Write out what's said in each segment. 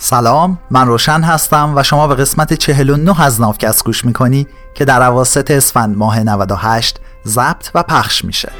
سلام من روشن هستم و شما به قسمت 49 از نافکست گوش می‌کنی که در عواست اسفند ماه 98 ضبط و پخش میشه.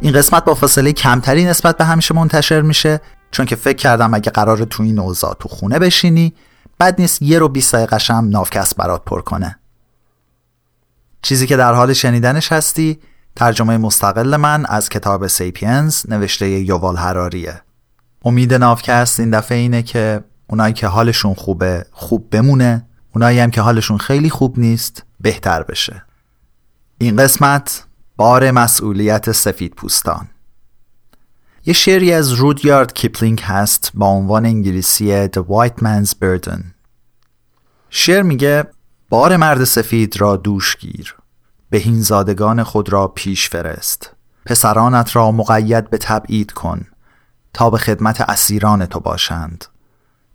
این قسمت با فاصله کمتری نسبت به همیشه منتشر میشه چون که فکر کردم اگه قرار تو این اوضاع تو خونه بشینی بد نیست یه رو 20 دقیقه هم نافکست برات پر کنه. چیزی که در حال شنیدنش هستی ترجمه مستقل من از کتاب Sapiens نوشته یووال هراریه امید نافکست این دفعه اینه که اونایی که حالشون خوبه خوب بمونه. اونایی هم که حالشون خیلی خوب نیست بهتر بشه. این قسمت بار مسئولیت سفید پوستان. یه شعری از رودیارد کیپلینگ هست با عنوان انگلیسی The White Man's Burden. شعر میگه بار مرد سفید را دوش گیر. بهین زادگان خود را پیش فرست. پسرانت را مقید به تبعید کن تا به خدمت اسیران تو باشند.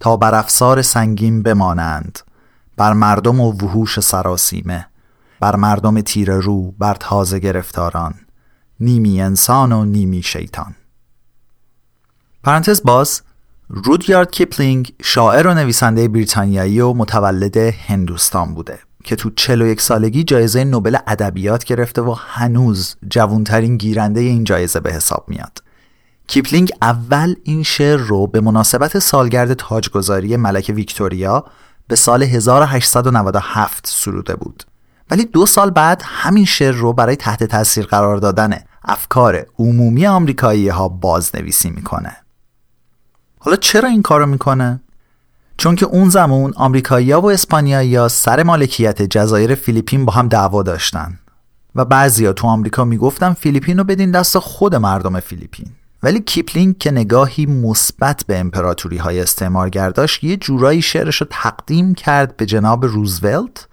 تا بر افسار سنگین بمانند بر مردم و وحوش سراسیمه بر مردم تیر رو بر تازه گرفتاران نیمی انسان و نیمی شیطان. پرانتز باز رودیارد کیپلینگ شاعر و نویسنده بریتانیایی و متولد هندوستان بوده. که تو 41 سالگی جایزه نوبل ادبیات گرفته و هنوز جوانترین گیرنده این جایزه به حساب میاد. کیپلینگ اول این شعر رو به مناسبت سالگرد تاجگذاری ملکه ویکتوریا به سال 1897 سروده بود. ولی دو سال بعد همین شعر رو برای تحت تاثیر قرار دادن افکار عمومی آمریکایی ها بازنویسی می‌کنه. حالا چرا این کارو می‌کنه؟ چون که اون زمان آمریکایی‌ها و اسپانیایی‌ها سر مالکیت جزایر فیلیپین با هم دعوا داشتن. و بعضیا تو آمریکا می‌گفتن فیلیپین رو بدین دست خود مردم فیلیپین. ولی کیپلینگ که نگاهی مثبت به امپراتوری های استعمارگر داشت یه جورایی شعرش رو تقدیم کرد به جناب روزولت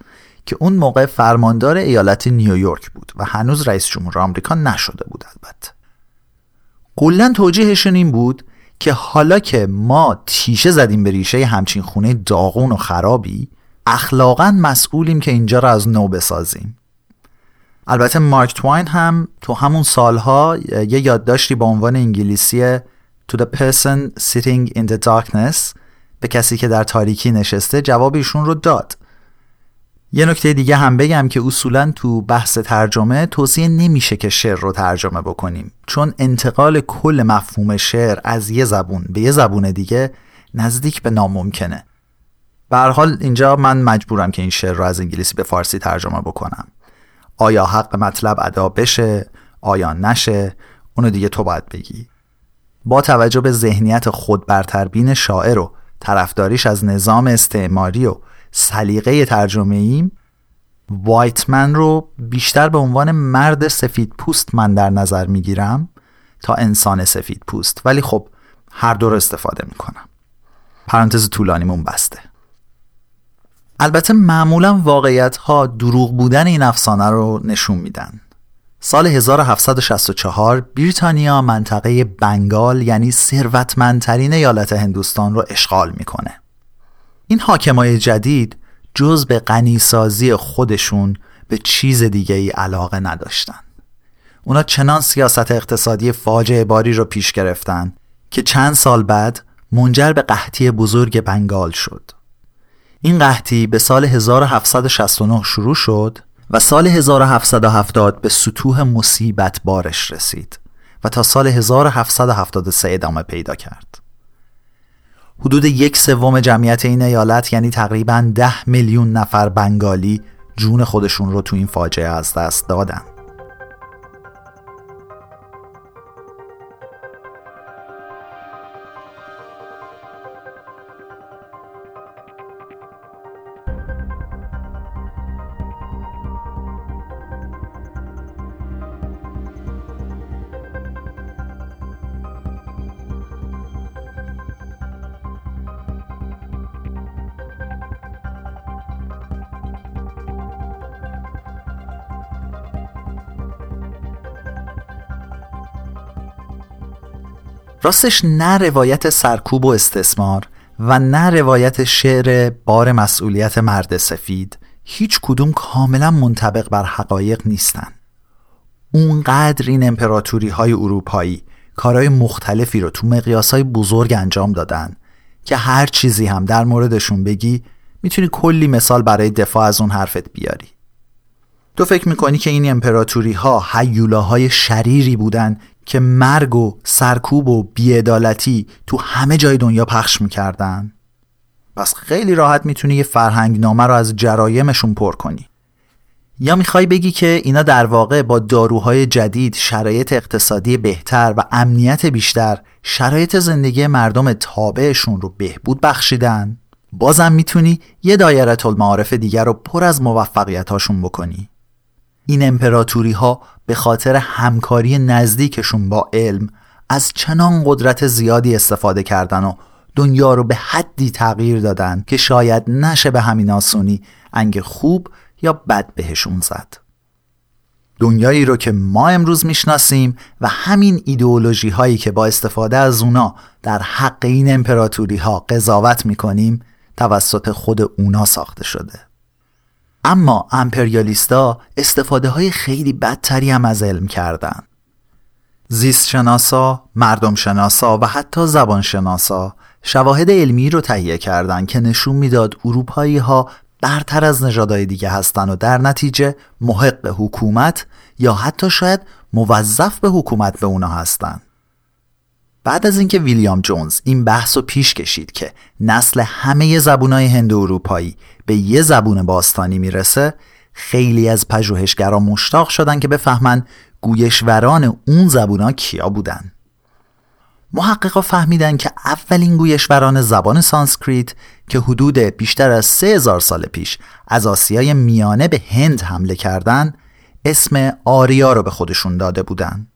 که اون موقع فرماندار ایالت نیویورک بود و هنوز رئیس جمهور آمریکا نشده بود البته. کلا توجیهشون این بود که حالا که ما تیشه زدیم به ریشه همچین خونه داغون و خرابی اخلاقا مسئولیم که اینجا را از نو بسازیم. البته مارک توین هم تو همون سالها یه یادداشتی با عنوان انگلیسی To the person sitting in the darkness به کسی که در تاریکی نشسته جواب ایشون رو داد. یه نکته دیگه هم بگم که اصولا تو بحث ترجمه توصیه نمیشه که شعر رو ترجمه بکنیم. چون انتقال کل مفهوم شعر از یه زبون به یه زبون دیگه نزدیک به ناممکنه. به حال اینجا من مجبورم که این شعر رو از انگلیسی به فارسی ترجمه بکنم. آیا حق مطلب ادا بشه؟ آیا نشه؟ اونو دیگه تو باید بگی. با توجه به ذهنیت خود برتربین شاعر و طرفداریش از نظام استعماری و سلیقه ترجمه ایم وایتمن رو بیشتر به عنوان مرد سفید پوست من در نظر می‌گیرم تا انسان سفید پوست. ولی خب هر دو رو استفاده می‌کنم. پرانتز طولانیمون بسته. البته معمولا واقعیت ها دروغ بودن این افسانه رو نشون میدن. سال 1764 بریتانیا منطقه بنگال یعنی ثروتمندترین ایالت هندوستان رو اشغال می‌کنه. این حاکمای جدید جز به غنیسازی خودشون به چیز دیگه ای علاقه نداشتن. اونا چنان سیاست اقتصادی فاجعه باری رو پیش گرفتن که چند سال بعد منجر به قحطی بزرگ بنگال شد. این قحطی به سال 1769 شروع شد و سال 1770 به سطوح مصیبت بارش رسید و تا سال 1773 ادامه پیدا کرد. حدود یک سوم جمعیت این ایالت یعنی تقریبا ده میلیون نفر بنگالی جون خودشون رو تو این فاجعه از دست دادن. راستش نه روایت سرکوب و استثمار و نه روایت شعر بار مسئولیت مرد سفید هیچ کدوم کاملا منطبق بر حقایق نیستن. اونقدر این امپراتوری های اروپایی کارهای مختلفی رو تو مقیاس های بزرگ انجام دادن که هر چیزی هم در موردشون بگی می‌تونی کلی مثال برای دفاع از اون حرفت بیاری. تو فکر می‌کنی که این امپراتوری ها حیولاهای شریری بودن که مرگ و سرکوب و بیعدالتی تو همه جای دنیا پخش می‌کردن؟ پس خیلی راحت می‌تونی یه فرهنگ نامه رو از جرایمشون پر کنی یا می‌خوای بگی که اینا در واقع با داروهای جدید شرایط اقتصادی بهتر و امنیت بیشتر شرایط زندگی مردم تابعشون رو بهبود بخشیدن؟ بازم می‌تونی یه دایره المعارف دیگر رو پر از موفقیتاشون بکنی این امپراتوری ها به خاطر همکاری نزدیکشون با علم از چنان قدرت زیادی استفاده کردن و دنیا رو به حدی تغییر دادن که شاید نشه به همین آسونی انگ خوب یا بد بهشون زد. دنیایی رو که ما امروز می‌شناسیم و همین ایدئولوژی هایی که با استفاده از اونا در حق این امپراتوری ها قضاوت می‌کنیم توسط خود اونا ساخته شده. اما امپریالیستا استفاده های خیلی بدتری هم از علم کردن. زیست شناسا، و حتی زبان شناسا شواهد علمی رو تهیه کردند که نشون می‌داد اروپایی ها برتر از نژادهای دیگه هستن و در نتیجه محق حکومت یا حتی شاید موظف به حکومت به اونا هستن. بعد از اینکه ویلیام جونز این بحث رو پیش کشید که نسل همه زبونهای هند اروپایی به یه زبون باستانی می‌رسه خیلی از پژوهشگران مشتاق شدن که بفهمن گویشوران اون زبونا کیا بودن. محققا فهمیدن که اولین گویشوران زبان سانسکریت که حدود بیشتر از سه هزار سال پیش از آسیای میانه به هند حمله کردن اسم آریا رو به خودشون داده بودن.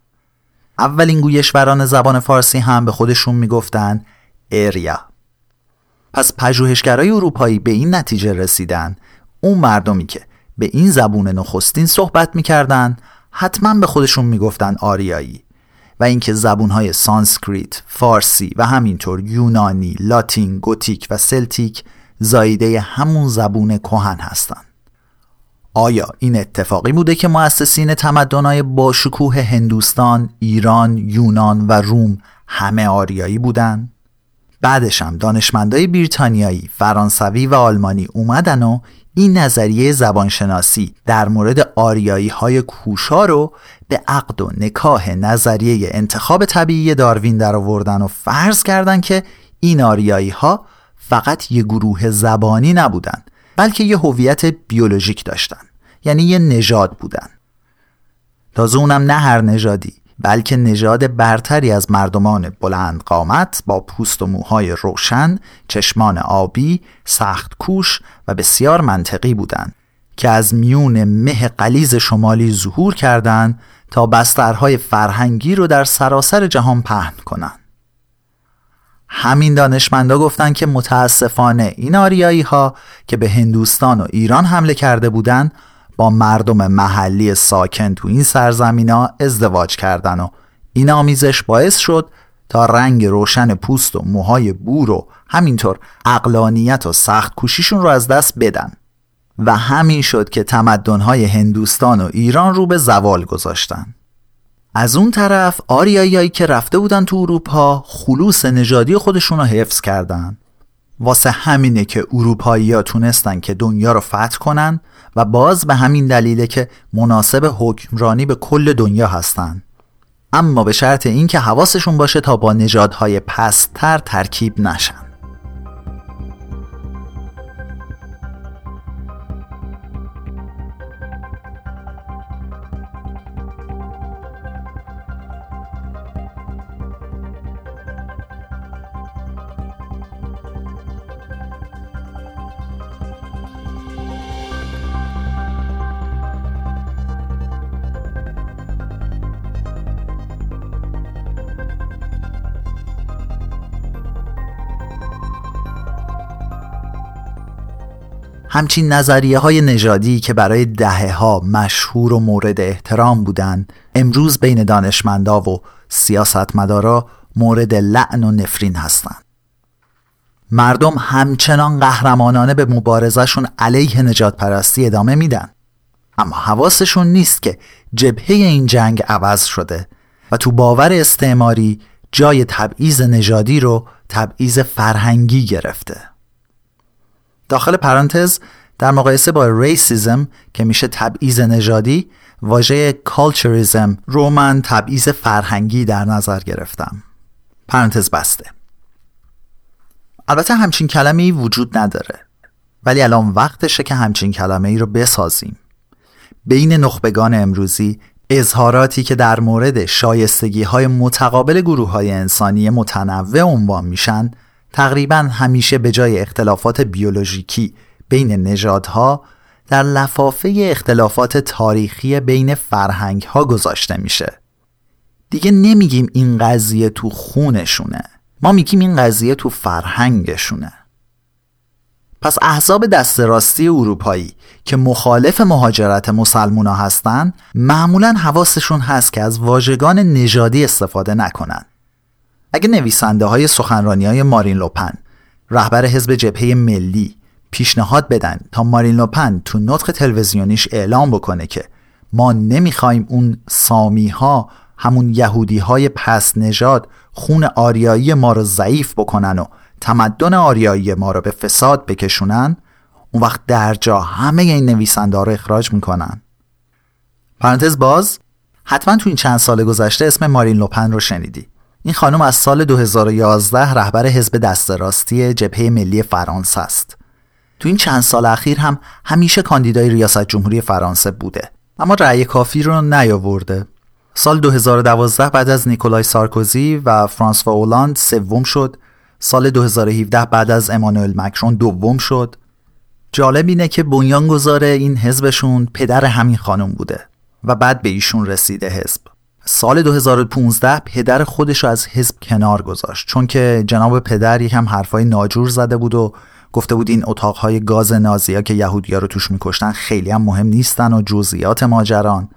اولین گویشوران زبان فارسی هم به خودشون می‌گفتن اریا. پس پژوهشگرای اروپایی به این نتیجه رسیدن. اون مردمی که به این زبون نخستین صحبت می‌کردن حتما به خودشون می‌گفتن آریایی. و اینکه زبونهای سانسکریت، فارسی و همینطور یونانی، لاتین، گوتیک و سلتیک زاییده همون زبون کهن هستند. آیا این اتفاقی بوده که مؤسسین تمدنهای با شکوه هندوستان، ایران، یونان و روم همه آریایی بودند؟ بعدش هم دانشمندای بریتانیایی، فرانسوی و آلمانی اومدن و این نظریه زبانشناسی در مورد آریایی های کوشا رو به عقد و نکاه نظریه انتخاب طبیعی داروین در آوردن و فرض کردن که این آریایی ها فقط یه گروه زبانی نبودن بلکه یه هویت بیولوژیک داشتن یعنی یه نژاد بودن تازه اونم نه هر نژادی بلکه نژاد برتری از مردمان بلند قامت با پوست و موهای روشن، چشمان آبی، سخت کوش و بسیار منطقی بودند که از میون مه قلیز شمالی ظهور کردند تا بسترهای فرهنگی رو در سراسر جهان پهن کنند. همین دانشمندا گفتند که متاسفانه این آریایی ها که به هندوستان و ایران حمله کرده بودند با مردم محلی ساکن تو این سرزمینا ازدواج کردن و این آمیزش باعث شد تا رنگ روشن پوست و موهای بور و همینطور اقلانیت و سخت کوشیشون رو از دست بدن. و همین شد که تمدنهای هندوستان و ایران رو به زوال گذاشتن. از اون طرف آریایی که رفته بودن تو اروپا خلوص نژادی خودشون رو حفظ کردن. واسه همینه که اروپایی ها تونستن که دنیا رو فتح کنن و باز به همین دلیله که مناسب حکمرانی به کل دنیا هستن. اما به شرط اینکه حواسشون باشه تا با نژادهای پستر ترکیب نشن. همچین نظریه های نژادی که برای دهه ها مشهور و مورد احترام بودند امروز بین دانشمندا و سیاستمدارا مورد لعن و نفرین هستند. مردم همچنان قهرمانانه به مبارزشون علیه نجات پرستی ادامه میدن. اما حواسشون نیست که جبهه این جنگ عوض شده و تو باور استعماری جای تبعیض نژادی رو تبعیض فرهنگی گرفته. داخل پرانتز در مقایسه با ریسیزم که میشه تبعیض نژادی واژه کالچریزم رو من تبعیض فرهنگی در نظر گرفتم. پرانتز بسته. البته همچین کلمه ای وجود نداره. ولی الان وقتشه که همچین کلمه ای رو بسازیم. بین نخبگان امروزی اظهاراتی که در مورد شایستگی های متقابل گروه های انسانی متنوع عنوان میشن تقریبا همیشه به جای اختلافات بیولوژیکی بین نژادها در لفافه اختلافات تاریخی بین فرهنگ ها گذاشته میشه. دیگه نمیگیم این قضیه تو خونشونه. ما میگیم این قضیه تو فرهنگشونه. پس احزاب دست راستی اروپایی که مخالف مهاجرت مسلمونا هستن معمولا حواسشون هست که از واژگان نژادی استفاده نکنن. اگه نویسنده های سخنرانی های مارین لوپن. رهبر حزب جبهه ملی. پیشنهاد بدن تا مارین لوپن تو نطق تلویزیونیش اعلام بکنه که ما نمی‌خوایم اون سامی ها همون یهودی های پس نژاد خون آریایی ما رو ضعیف بکنن و تمدن آریایی ما رو به فساد بکشونن. اون وقت در جا همه این نویسنده رو اخراج می‌کنن. پرانتز باز حتما تو این چند سال گذشته اسم مارین لوپن رو شنیدی. این خانم از سال 2011 رهبر حزب دست راستی جبهه ملی فرانسه است. تو این چند سال اخیر هم همیشه کاندیدای ریاست جمهوری فرانسه بوده اما رأی کافی رو نیاورده. سال 2012 بعد از نیکولای سارکوزی و فرانسوا اولاند سوم شد. سال 2017 بعد از امانوئل مکرون دوم شد. جالب اینه که بنیانگذار این حزبشون پدر همین خانم بوده و بعد به ایشون رسیده حزب. سال 2015 پدر خودش رو از حزب کنار گذاشت. چون که جناب پدر یکم حرفای ناجور زده بود و گفته بود این اتاقهای گاز نازیا که یهودیا رو توش میکشتن خیلی هم مهم نیستن و جزئیات ماجران.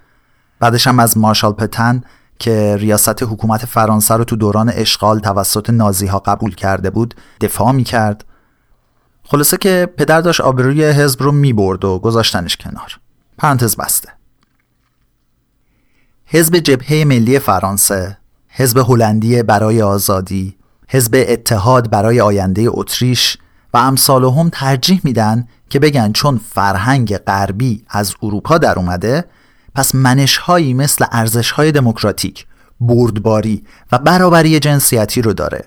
بعدش هم از مارشال پتن که ریاست حکومت فرانسه رو تو دوران اشغال توسط نازی ها قبول کرده بود دفاع می کرد خلاصه که پدر داشت آبروی حزب رو می برد و گذاشتنش کنار. پرانتز بسته. حزب جبهه ملی فرانسه حزب هلندی برای آزادی حزب اتحاد برای آینده اتریش و امثال هم ترجیح میدن که بگن چون فرهنگ غربی از اروپا در اومده پس منشهایی مثل ارزشهای دموکراتیک، بردباری و برابری جنسیتی رو داره.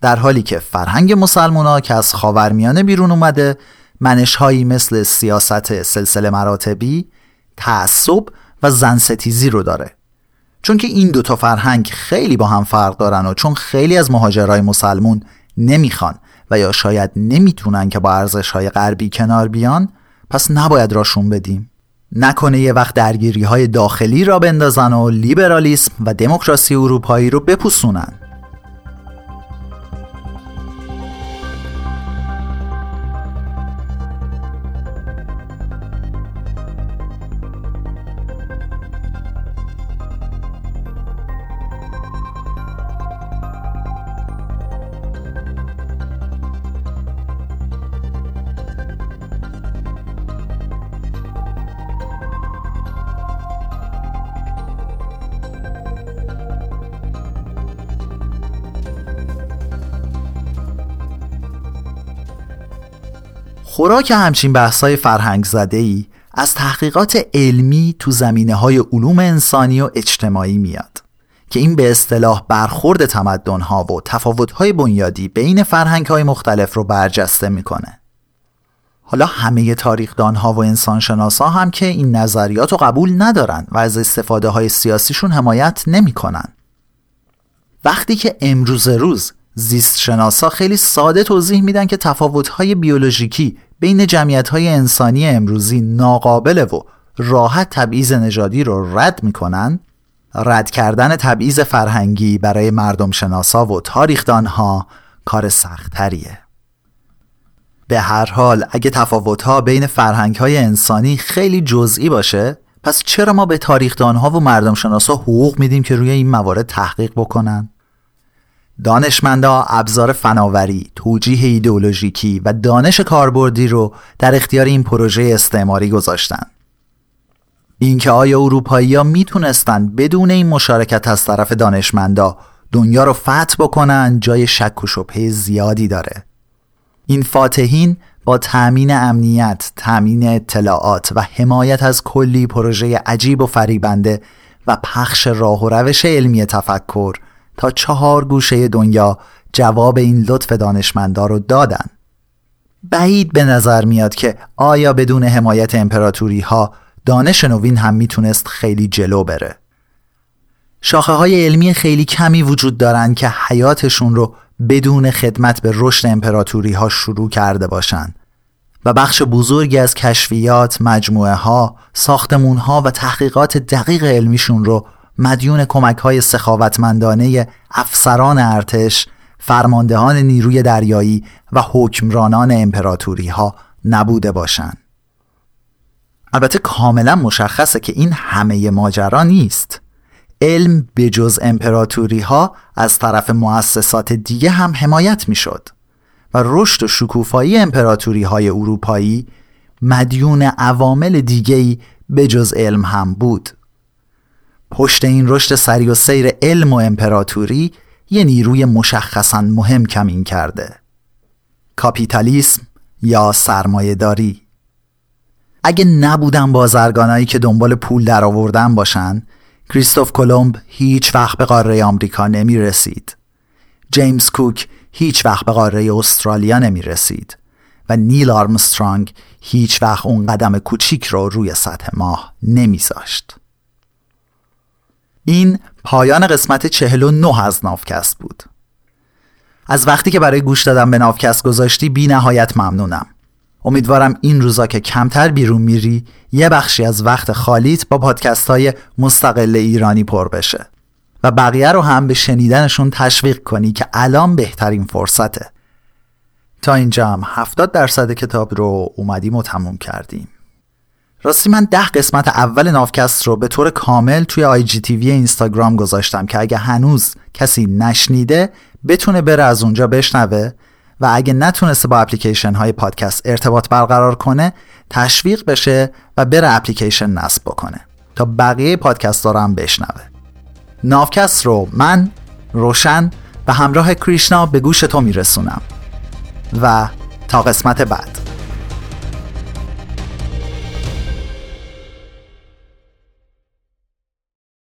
در حالی که فرهنگ مسلمونا که از خاورمیانه بیرون اومده منشهایی مثل سیاست سلسله مراتبی، تعصب و زنستیزی رو داره. چون که این دوتا فرهنگ خیلی با هم فرق دارن و چون خیلی از مهاجرای مسلمون نمی‌خوان و یا شاید نمی‌تونن که با ارزشهای غربی کنار بیان پس نباید راشون بدیم. نکنه یه وقت درگیری های داخلی را بندازن و لیبرالیسم و دموکراسی اروپایی رو بپوسونن. خوراک همچین بحثای فرهنگ زده ای از تحقیقات علمی تو زمینه های علوم انسانی و اجتماعی میاد که این به اصطلاح برخورد تمدن ها و تفاوت های بنیادی بین فرهنگ های مختلف رو برجسته می‌کنه حالا همه تاریخدان ها و انسانشناس ها هم که این نظریات رو قبول ندارن و از استفاده های سیاسیشون حمایت نمی‌کنن. وقتی که امروز روز زیست شناسا خیلی ساده توضیح میدن که تفاوت‌های بیولوژیکی بین جمعیت‌های انسانی امروزی ناقابله و راحت تبعیض نژادی رو رد می‌کنن رد کردن تبعیض فرهنگی برای مردم شناسا و تاریخدانها کار سختتریه به هر حال اگه تفاوت‌ها بین فرهنگ‌های انسانی خیلی جزئی باشه پس چرا ما به تاریخدانها و مردم شناسا حقوق میدیم که روی این موارد تحقیق بکنن؟ دانشمندا ابزار فناوری، توجیه ایدئولوژیکی و دانش کاربردی رو در اختیار این پروژه استعماری گذاشتن. اینکه آیا اروپایی ها می‌تونستند بدون این مشارکت از طرف دانشمندا دنیا رو فتح بکنن جای شک و شبهه زیادی داره. این فاتحین با تأمین امنیت، تأمین اطلاعات و حمایت از کلی پروژه عجیب و فریبنده و پخش راه و روش علمی تفکر تا چهار گوشه دنیا جواب این لطف دانشمندا رو دادن. بعید به نظر میاد که آیا بدون حمایت امپراتوری ها دانش نوین هم می‌تونست خیلی جلو بره. شاخه های علمی خیلی کمی وجود دارند که حیاتشون رو بدون خدمت به رشد امپراتوری ها شروع کرده باشند و بخش بزرگی از کشفیات، مجموعه ها، ساختمون ها و تحقیقات دقیق علمیشون رو مدیون کمک های سخاوتمندانه افسران ارتش، فرماندهان نیروی دریایی و حکمرانان امپراتوری ها نبوده باشند. البته کاملا مشخصه که این همه ماجرا نیست. علم به جز امپراتوری ها از طرف مؤسسات دیگه هم حمایت می شد و رشد و شکوفایی امپراتوری های اروپایی مدیون عوامل دیگهی به جز علم هم بود پشت این رشد سری و سیر علم و امپراتوری یه نیروی مشخصا مهم کمین کرده کاپیتالیسم یا سرمایهداری اگه نبودن بازرگانایی که دنبال پول در آوردن باشن کریستوف کلمب هیچ وقت به قاره آمریکا نمی رسید. جیمز کوک هیچ وقت به قاره استرالیا نمی رسید و نیل آرمسترانگ هیچ وقت اون قدم کوچیک رو روی سطح ماه نمیذاشت. این پایان قسمت 49 از نافکست بود. از وقتی که برای گوش دادن به نافکست گذاشتی بی نهایت ممنونم. امیدوارم این روزا که کمتر بیرون میری یه بخشی از وقت خالیت با پادکست های مستقل ایرانی پر بشه و بقیه رو هم به شنیدنشون تشویق کنی که الان بهترین فرصته تا اینجا هم 70 درصد کتاب رو اومدیم و تموم کردیم راستی من ده قسمت اول نافکست رو به طور کامل توی آی جی تیوی اینستاگرام گذاشتم که اگه هنوز کسی نشنیده بتونه بره از اونجا بشنوه و اگه نتونسته با اپلیکیشن های پادکست ارتباط برقرار کنه تشویق بشه و بره اپلیکیشن نصب بکنه تا بقیه پادکست رو هم بشنوه. نافکست رو من روشن و همراه کریشنا به گوش تو میرسونم. و تا قسمت بعد.